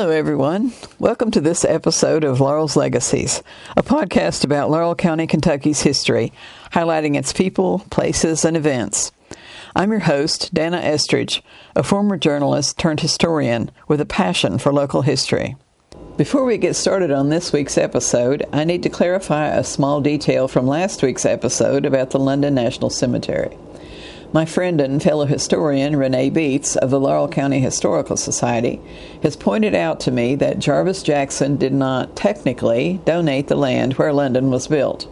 Hello, everyone. Welcome to this episode of Laurel's Legacies, a podcast about Laurel County, Kentucky's history, highlighting its people, places, and events. I'm your host, Dana Estridge, a former journalist turned historian with a passion for local history. Before we get started on this week's episode, I need to clarify a small detail from last week's episode about the London National Cemetery. My friend and fellow historian Renee Beats of the Laurel County Historical Society has pointed out to me that Jarvis Jackson did not technically donate the land where London was built.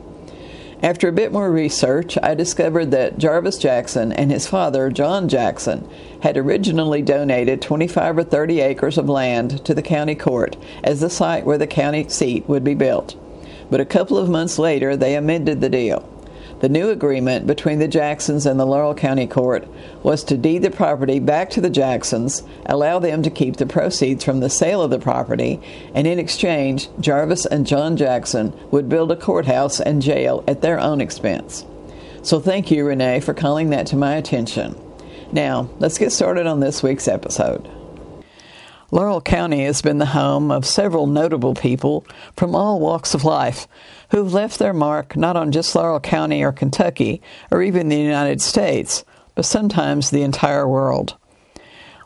After a bit more research, I discovered that Jarvis Jackson and his father, John Jackson, had originally donated 25 or 30 acres of land to the county court as the site where the county seat would be built. But a couple of months later, they amended the deal. The new agreement between the Jacksons and the Laurel County Court was to deed the property back to the Jacksons, allow them to keep the proceeds from the sale of the property, and in exchange, Jarvis and John Jackson would build a courthouse and jail at their own expense. So thank you, Renee, for calling that to my attention. Now, let's get started on this week's episode. Laurel County has been the home of several notable people from all walks of life who've left their mark not on just Laurel County or Kentucky or even the United States, but sometimes the entire world.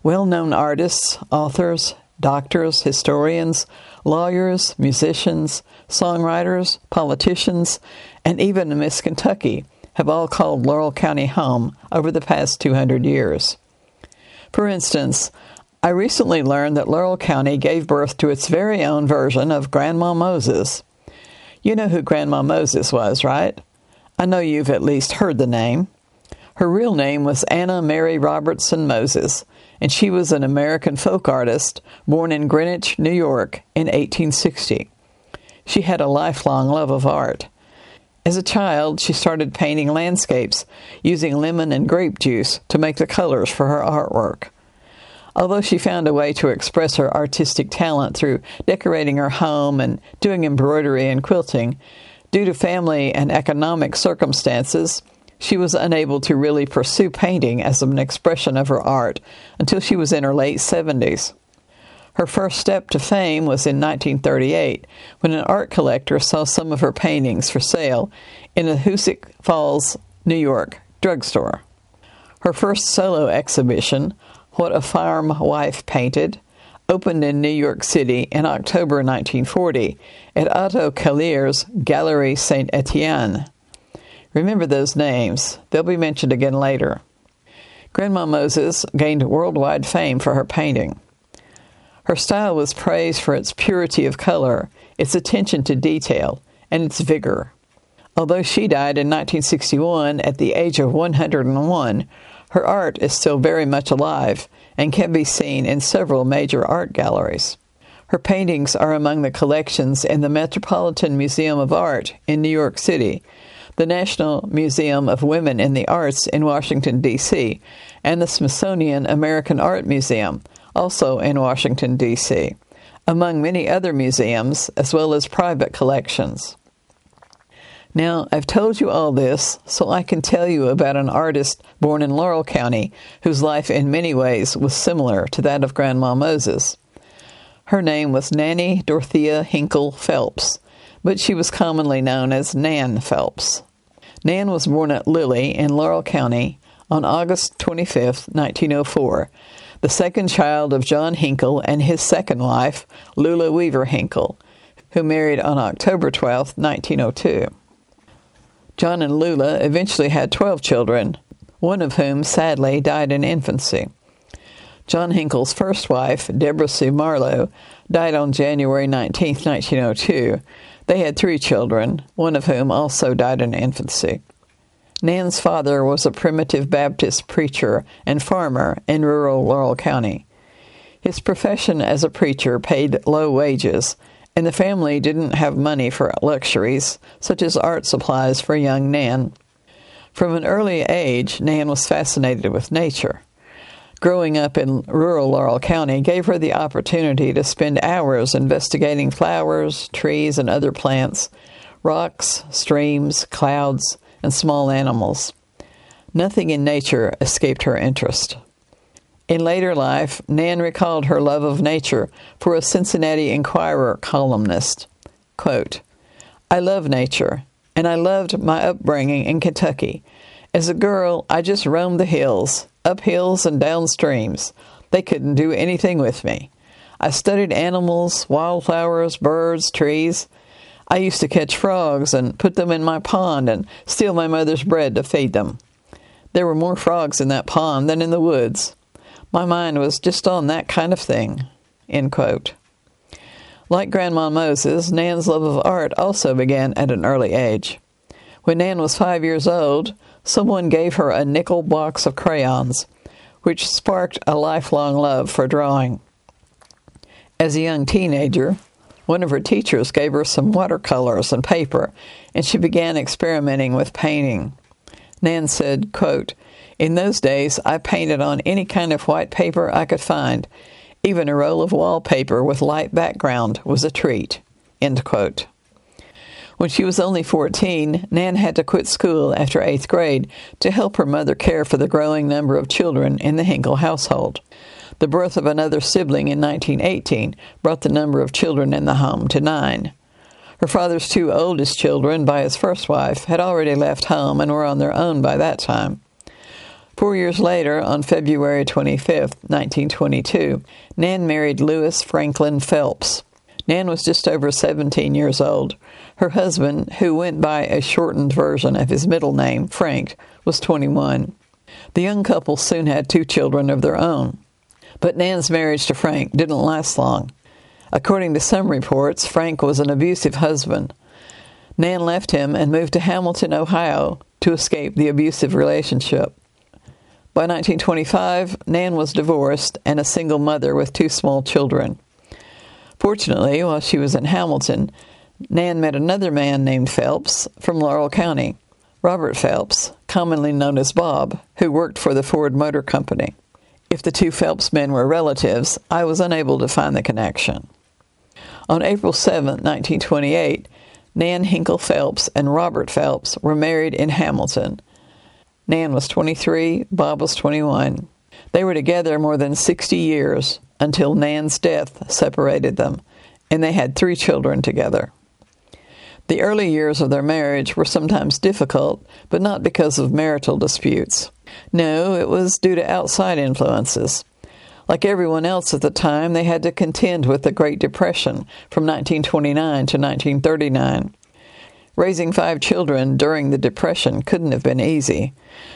Well known artists, authors, doctors, historians, lawyers, musicians, songwriters, politicians, and even Miss Kentucky have all called Laurel County home over the past 200 years. For instance, I recently learned that Laurel County gave birth to its very own version of Grandma Moses. You know who Grandma Moses was, right? I know you've at least heard the name. Her real name was Anna Mary Robertson Moses, and she was an American folk artist born in Greenwich, New York in 1860. She had a lifelong love of art. As a child, she started painting landscapes using lemon and grape juice to make the colors for her artwork. Although she found a way to express her artistic talent through decorating her home and doing embroidery and quilting, due to family and economic circumstances, she was unable to really pursue painting as an expression of her art until she was in her late 70s. Her first step to fame was in 1938 when an art collector saw some of her paintings for sale in a Hoosick Falls, New York drugstore. Her first solo exhibition, what a Farm Wife Painted, opened in New York City in October 1940 at Otto Kallir's Galerie Saint Etienne. Remember those names, they'll be mentioned again later. Grandma Moses gained worldwide fame for her painting. Her style was praised for its purity of color, its attention to detail, and its vigor. Although she died in 1961 at the age of 101, her art is still very much alive and can be seen in several major art galleries. Her paintings are among the collections in the Metropolitan Museum of Art in New York City, the National Museum of Women in the Arts in Washington, D.C., and the Smithsonian American Art Museum, also in Washington, D.C., among many other museums as well as private collections. Now, I've told you all this so I can tell you about an artist born in Laurel County whose life in many ways was similar to that of Grandma Moses. Her name was Nannie Dorothea Hinkle Phelps, but she was commonly known as Nan Phelps. Nan was born at Lily in Laurel County on August 25, 1904, the second child of John Hinkle and his second wife, Lula Weaver Hinkle, who married on October 12, 1902. John and Lula eventually had 12 children, one of whom sadly died in infancy. John Hinkle's first wife, Deborah Sue Marlowe, died on January 19, 1902. They had three children, one of whom also died in infancy. Nan's father was a primitive Baptist preacher and farmer in rural Laurel County. His profession as a preacher paid low wages, and the family didn't have money for luxuries, such as art supplies for young Nan. From an early age, Nan was fascinated with nature. Growing up in rural Laurel County gave her the opportunity to spend hours investigating flowers, trees, and other plants, rocks, streams, clouds, and small animals. Nothing in nature escaped her interest. In later life, Nan recalled her love of nature for a Cincinnati Enquirer columnist. Quote, I love nature, and I loved my upbringing in Kentucky. As a girl, I just roamed the hills, up hills and down streams. They couldn't do anything with me. I studied animals, wildflowers, birds, trees. I used to catch frogs and put them in my pond and steal my mother's bread to feed them. There were more frogs in that pond than in the woods. My mind was just on that kind of thing. End quote. Like Grandma Moses, Nan's love of art also began at an early age. When Nan was five years old, someone gave her a nickel box of crayons, which sparked a lifelong love for drawing. As a young teenager, one of her teachers gave her some watercolors and paper, and she began experimenting with painting. Nan said, quote, In those days, I painted on any kind of white paper I could find. Even a roll of wallpaper with light background was a treat. When she was only 14, Nan had to quit school after eighth grade to help her mother care for the growing number of children in the Hinkle household. The birth of another sibling in 1918 brought the number of children in the home to nine. Her father's two oldest children, by his first wife, had already left home and were on their own by that time. Four years later, on February 25, 1922, Nan married Lewis Franklin Phelps. Nan was just over 17 years old. Her husband, who went by a shortened version of his middle name, Frank, was 21. The young couple soon had two children of their own. But Nan's marriage to Frank didn't last long. According to some reports, Frank was an abusive husband. Nan left him and moved to Hamilton, Ohio to escape the abusive relationship. By 1925, Nan was divorced and a single mother with two small children. Fortunately, while she was in Hamilton, Nan met another man named Phelps from Laurel County, Robert Phelps, commonly known as Bob, who worked for the Ford Motor Company. If the two Phelps men were relatives, I was unable to find the connection. On April 7, 1928, Nan Hinkle Phelps and Robert Phelps were married in Hamilton. Nan was 23, Bob was 21. They were together more than 60 years until Nan's death separated them, and they had three children together. The early years of their marriage were sometimes difficult, but not because of marital disputes. No, it was due to outside influences. Like everyone else at the time, they had to contend with the Great Depression from 1929 to 1939. Raising five children during the Depression couldn't have been easy,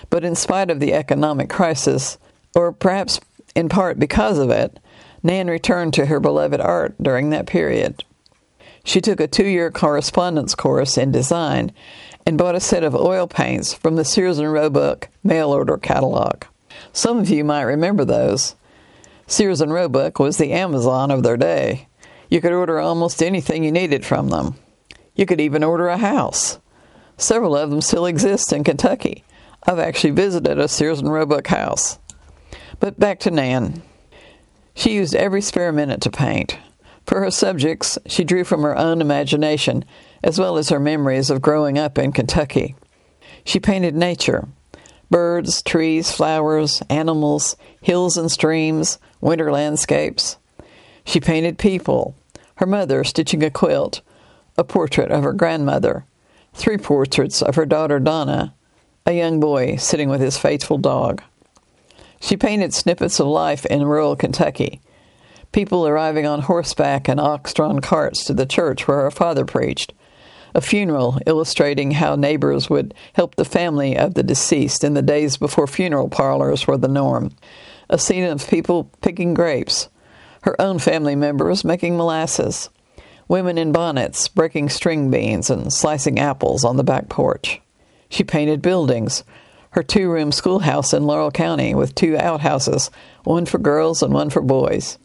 but in spite of the economic crisis, or perhaps in part because of it, Nan returned to her beloved art during that period. She took a two year correspondence course in design and bought a set of oil paints from the Sears and Roebuck mail order catalog. Some of you might remember those. Sears and Roebuck was the Amazon of their day. You could order almost anything you needed from them. You could even order a house. Several of them still exist in Kentucky. I've actually visited a Sears and Roebuck house. But back to Nan. She used every spare minute to paint. For her subjects, she drew from her own imagination as well as her memories of growing up in Kentucky. She painted nature birds, trees, flowers, animals, hills and streams, winter landscapes. She painted people her mother stitching a quilt, a portrait of her grandmother, three portraits of her daughter Donna, a young boy sitting with his faithful dog. She painted snippets of life in rural Kentucky people arriving on horseback and ox drawn carts to the church where her father preached, a funeral illustrating how neighbors would help the family of the deceased in the days before funeral parlors were the norm, a scene of people picking grapes, her own family members making molasses, women in bonnets breaking string beans and slicing apples on the back porch. She painted buildings, her two room schoolhouse in Laurel County with two outhouses, one for girls and one for boys,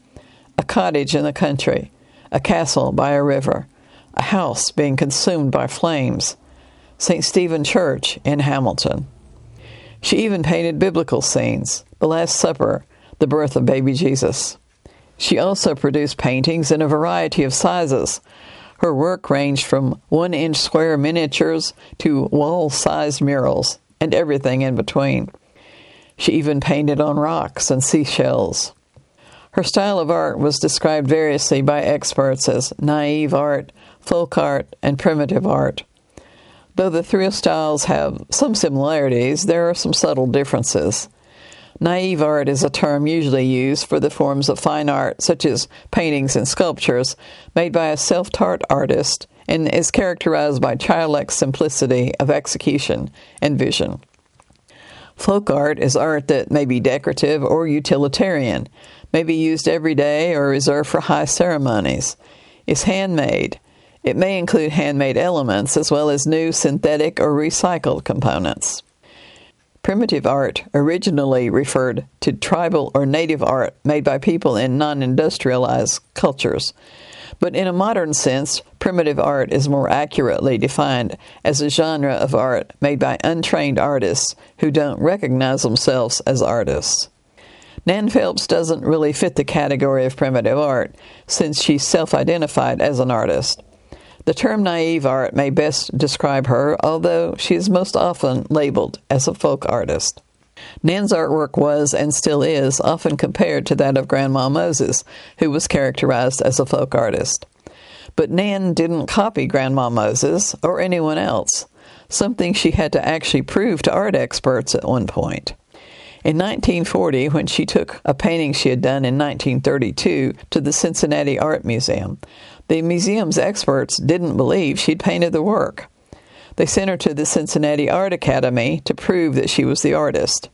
a cottage in the country, a castle by a river, a house being consumed by flames, St. Stephen Church in Hamilton. She even painted biblical scenes, the Last Supper, the birth of baby Jesus. She also produced paintings in a variety of sizes. Her work ranged from one inch square miniatures to wall sized murals and everything in between. She even painted on rocks and seashells. Her style of art was described variously by experts as naive art, folk art, and primitive art. Though the three styles have some similarities, there are some subtle differences. Naive art is a term usually used for the forms of fine art, such as paintings and sculptures, made by a self taught artist and is characterized by childlike simplicity of execution and vision. Folk art is art that may be decorative or utilitarian, may be used every day or reserved for high ceremonies. It's handmade. It may include handmade elements as well as new synthetic or recycled components. Primitive art originally referred to tribal or native art made by people in non industrialized cultures. But in a modern sense, primitive art is more accurately defined as a genre of art made by untrained artists who don't recognize themselves as artists. Nan Phelps doesn't really fit the category of primitive art since she self identified as an artist. The term naive art may best describe her, although she is most often labeled as a folk artist. Nan's artwork was, and still is, often compared to that of Grandma Moses, who was characterized as a folk artist. But Nan didn't copy Grandma Moses or anyone else, something she had to actually prove to art experts at one point. In 1940, when she took a painting she had done in 1932 to the Cincinnati Art Museum, the museum's experts didn't believe she'd painted the work. They sent her to the Cincinnati Art Academy to prove that she was the artist.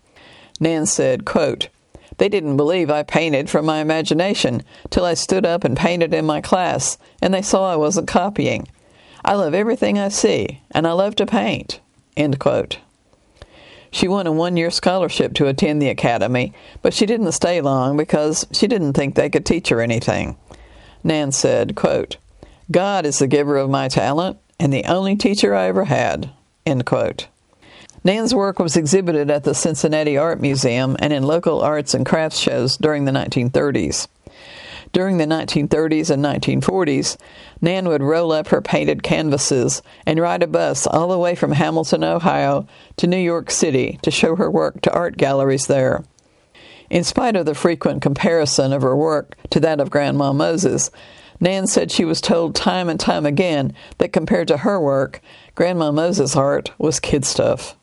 Nan said, quote, They didn't believe I painted from my imagination till I stood up and painted in my class, and they saw I wasn't copying. I love everything I see, and I love to paint. End quote. She won a one year scholarship to attend the academy, but she didn't stay long because she didn't think they could teach her anything. Nan said, quote, God is the giver of my talent and the only teacher I ever had. End quote. Nan's work was exhibited at the Cincinnati Art Museum and in local arts and crafts shows during the 1930s. During the 1930s and 1940s, Nan would roll up her painted canvases and ride a bus all the way from Hamilton, Ohio to New York City to show her work to art galleries there. In spite of the frequent comparison of her work to that of Grandma Moses, Nan said she was told time and time again that compared to her work, Grandma Moses' art was kid stuff.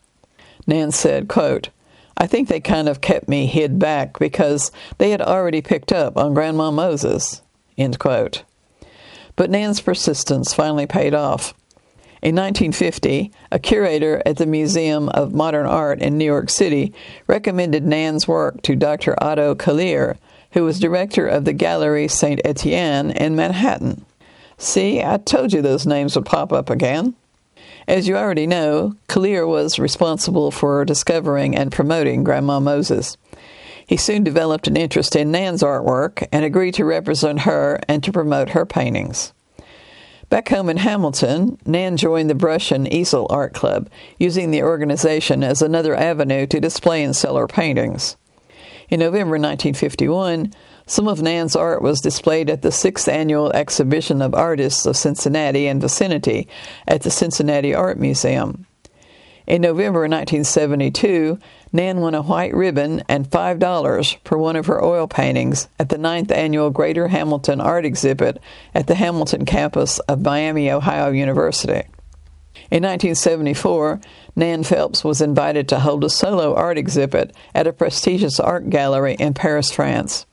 Nan said, quote, I think they kind of kept me hid back because they had already picked up on Grandma Moses. End quote. But Nan's persistence finally paid off. In 1950, a curator at the Museum of Modern Art in New York City recommended Nan's work to Dr. Otto Kallir, who was director of the Gallery Saint Etienne in Manhattan. See, I told you those names would pop up again. As you already know, Kallir was responsible for discovering and promoting Grandma Moses. He soon developed an interest in Nan's artwork and agreed to represent her and to promote her paintings. Back home in Hamilton, Nan joined the Brush and Easel Art Club, using the organization as another avenue to display and sell her paintings. In November 1951, some of Nan's art was displayed at the sixth annual exhibition of artists of Cincinnati and vicinity at the Cincinnati Art Museum. In November 1972, Nan won a white ribbon and $5 for one of her oil paintings at the ninth annual Greater Hamilton Art Exhibit at the Hamilton campus of Miami, Ohio University. In 1974, Nan Phelps was invited to hold a solo art exhibit at a prestigious art gallery in Paris, France.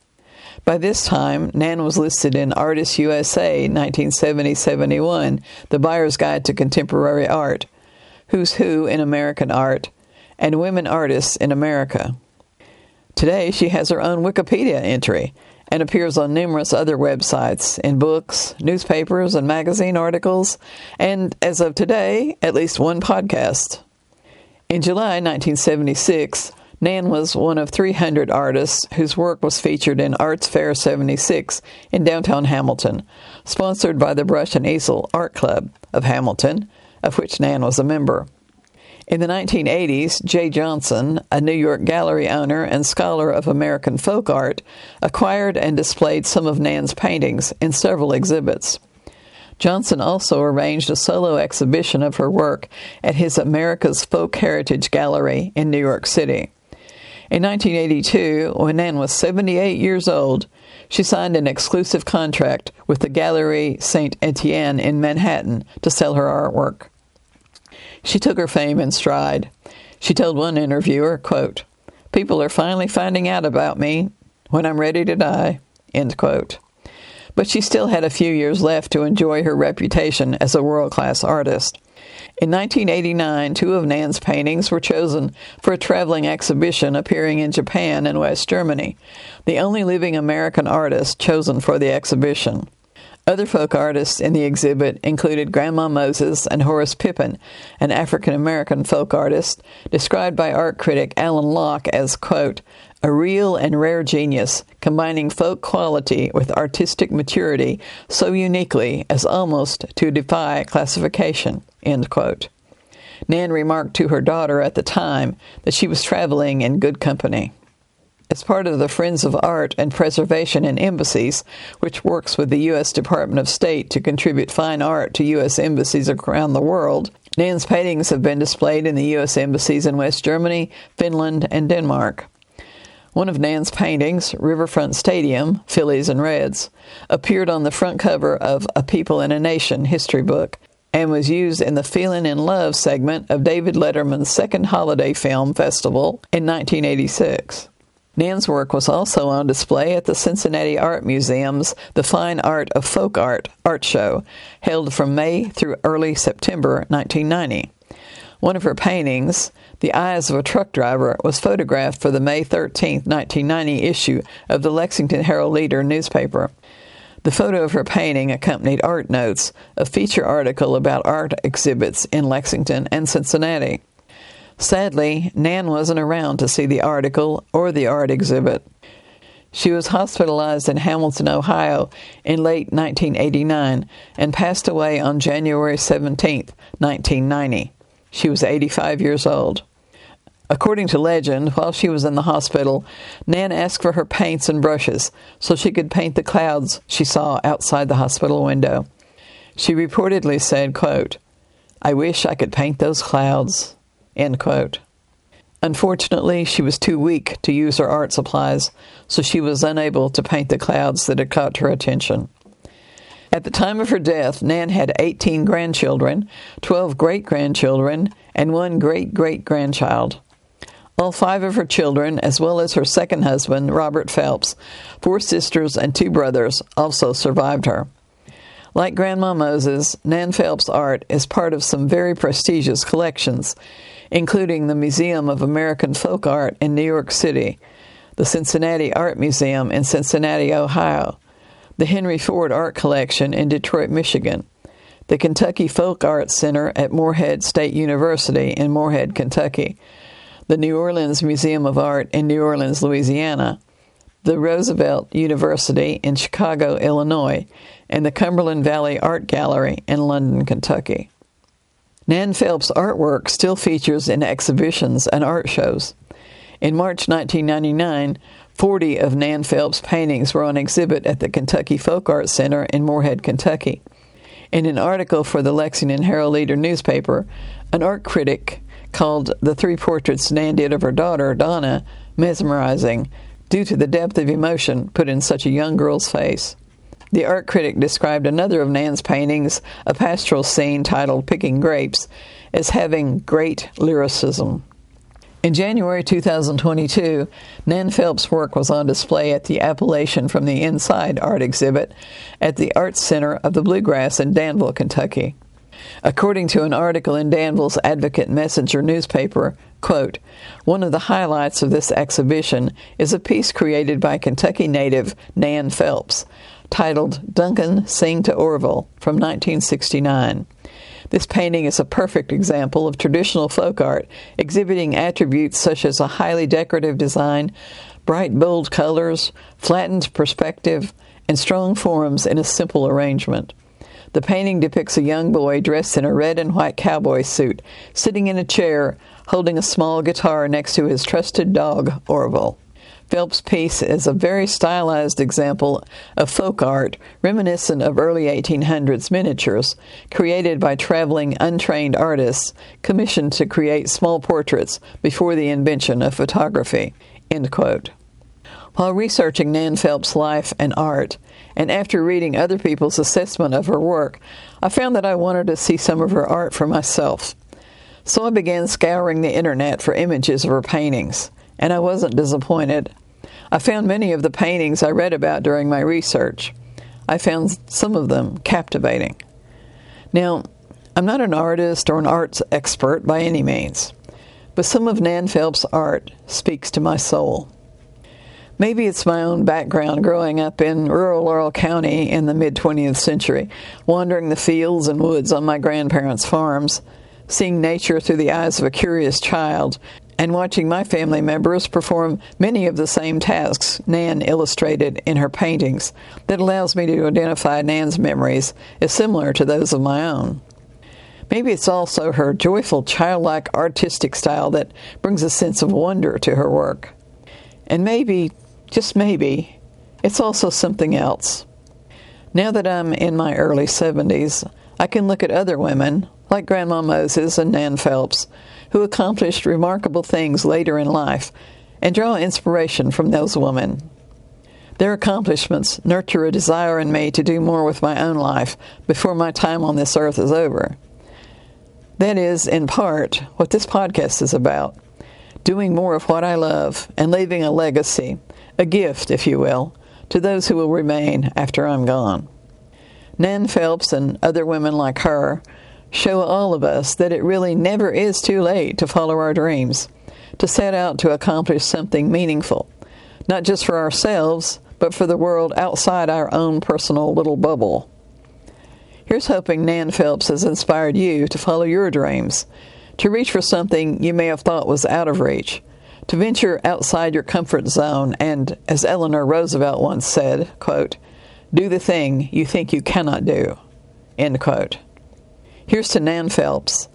By this time, Nan was listed in Artists USA 1970 71, the buyer's guide to contemporary art, Who's Who in American Art, and Women Artists in America. Today, she has her own Wikipedia entry and appears on numerous other websites, in books, newspapers, and magazine articles, and as of today, at least one podcast. In July 1976, Nan was one of 300 artists whose work was featured in Arts Fair 76 in downtown Hamilton, sponsored by the Brush and Easel Art Club of Hamilton, of which Nan was a member. In the 1980s, Jay Johnson, a New York gallery owner and scholar of American folk art, acquired and displayed some of Nan's paintings in several exhibits. Johnson also arranged a solo exhibition of her work at his America's Folk Heritage Gallery in New York City. In 1982, when Nan was 78 years old, she signed an exclusive contract with the Galerie Saint Etienne in Manhattan to sell her artwork. She took her fame in stride. She told one interviewer, quote, People are finally finding out about me when I'm ready to die, end quote. But she still had a few years left to enjoy her reputation as a world class artist. In 1989, two of Nan's paintings were chosen for a traveling exhibition appearing in Japan and West Germany, the only living American artist chosen for the exhibition. Other folk artists in the exhibit included Grandma Moses and Horace Pippin, an African American folk artist, described by art critic Alain Locke as, quote, a real and rare genius, combining folk quality with artistic maturity so uniquely as almost to defy classification. Nan remarked to her daughter at the time that she was traveling in good company. As part of the Friends of Art and Preservation in Embassies, which works with the U.S. Department of State to contribute fine art to U.S. embassies around the world, Nan's paintings have been displayed in the U.S. embassies in West Germany, Finland, and Denmark. One of Nan's paintings, Riverfront Stadium, Phillies and Reds, appeared on the front cover of A People and a Nation history book and was used in the Feelin' in Love segment of David Letterman's second holiday film festival in 1986. Nan's work was also on display at the Cincinnati Art Museum's The Fine Art of Folk Art art show, held from May through early September 1990. One of her paintings, the Eyes of a Truck Driver was photographed for the May 13, 1990 issue of the Lexington Herald Leader newspaper. The photo of her painting accompanied Art Notes, a feature article about art exhibits in Lexington and Cincinnati. Sadly, Nan wasn't around to see the article or the art exhibit. She was hospitalized in Hamilton, Ohio in late 1989 and passed away on January 17, 1990. She was 85 years old. According to legend, while she was in the hospital, Nan asked for her paints and brushes so she could paint the clouds she saw outside the hospital window. She reportedly said, quote, I wish I could paint those clouds. End quote. Unfortunately, she was too weak to use her art supplies, so she was unable to paint the clouds that had caught her attention. At the time of her death, Nan had 18 grandchildren, 12 great grandchildren, and one great great grandchild. All five of her children, as well as her second husband, Robert Phelps, four sisters, and two brothers, also survived her. Like Grandma Moses, Nan Phelps' art is part of some very prestigious collections, including the Museum of American Folk Art in New York City, the Cincinnati Art Museum in Cincinnati, Ohio, the Henry Ford Art Collection in Detroit, Michigan, the Kentucky Folk Arts Center at Morehead State University in Morehead, Kentucky, the New Orleans Museum of Art in New Orleans, Louisiana, the Roosevelt University in Chicago, Illinois, and the Cumberland Valley Art Gallery in London, Kentucky. Nan Phelps' artwork still features in exhibitions and art shows. In March 1999, 40 of Nan Phelps' paintings were on exhibit at the Kentucky Folk Art Center in Morehead, Kentucky. In an article for the Lexington Herald Leader newspaper, an art critic called the three portraits Nan did of her daughter, Donna, mesmerizing due to the depth of emotion put in such a young girl's face. The art critic described another of Nan's paintings, a pastoral scene titled Picking Grapes, as having great lyricism. In January 2022, Nan Phelps' work was on display at the Appalachian from the Inside art exhibit at the Arts Center of the Bluegrass in Danville, Kentucky. According to an article in Danville's Advocate Messenger newspaper, quote, one of the highlights of this exhibition is a piece created by Kentucky native Nan Phelps titled Duncan Sing to Orville from 1969. This painting is a perfect example of traditional folk art, exhibiting attributes such as a highly decorative design, bright, bold colors, flattened perspective, and strong forms in a simple arrangement. The painting depicts a young boy dressed in a red and white cowboy suit, sitting in a chair, holding a small guitar next to his trusted dog, Orville. Phelps' piece is a very stylized example of folk art reminiscent of early 1800s miniatures, created by traveling untrained artists commissioned to create small portraits before the invention of photography. While researching Nan Phelps' life and art, and after reading other people's assessment of her work, I found that I wanted to see some of her art for myself. So I began scouring the internet for images of her paintings, and I wasn't disappointed. I found many of the paintings I read about during my research. I found some of them captivating. Now, I'm not an artist or an arts expert by any means, but some of Nan Phelps' art speaks to my soul. Maybe it's my own background growing up in rural Laurel County in the mid 20th century, wandering the fields and woods on my grandparents' farms, seeing nature through the eyes of a curious child, and watching my family members perform many of the same tasks Nan illustrated in her paintings that allows me to identify Nan's memories as similar to those of my own. Maybe it's also her joyful, childlike artistic style that brings a sense of wonder to her work. And maybe just maybe, it's also something else. Now that I'm in my early 70s, I can look at other women, like Grandma Moses and Nan Phelps, who accomplished remarkable things later in life, and draw inspiration from those women. Their accomplishments nurture a desire in me to do more with my own life before my time on this earth is over. That is, in part, what this podcast is about doing more of what I love and leaving a legacy a gift, if you will, to those who will remain after I'm gone. Nan Phelps and other women like her show all of us that it really never is too late to follow our dreams, to set out to accomplish something meaningful, not just for ourselves, but for the world outside our own personal little bubble. Here's hoping Nan Phelps has inspired you to follow your dreams, to reach for something you may have thought was out of reach to venture outside your comfort zone and, as Eleanor Roosevelt once said, quote, do the thing you think you cannot do, end quote. Here's to Nan Phelps,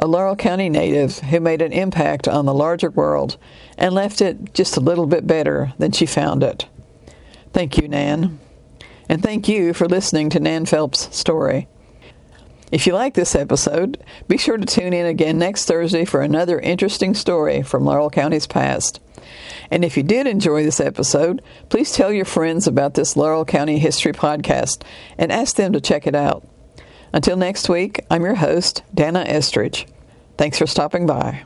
a Laurel County native who made an impact on the larger world and left it just a little bit better than she found it. Thank you, Nan. And thank you for listening to Nan Phelps' story. If you like this episode, be sure to tune in again next Thursday for another interesting story from Laurel County's past. And if you did enjoy this episode, please tell your friends about this Laurel County History podcast and ask them to check it out. Until next week, I'm your host, Dana Estridge. Thanks for stopping by.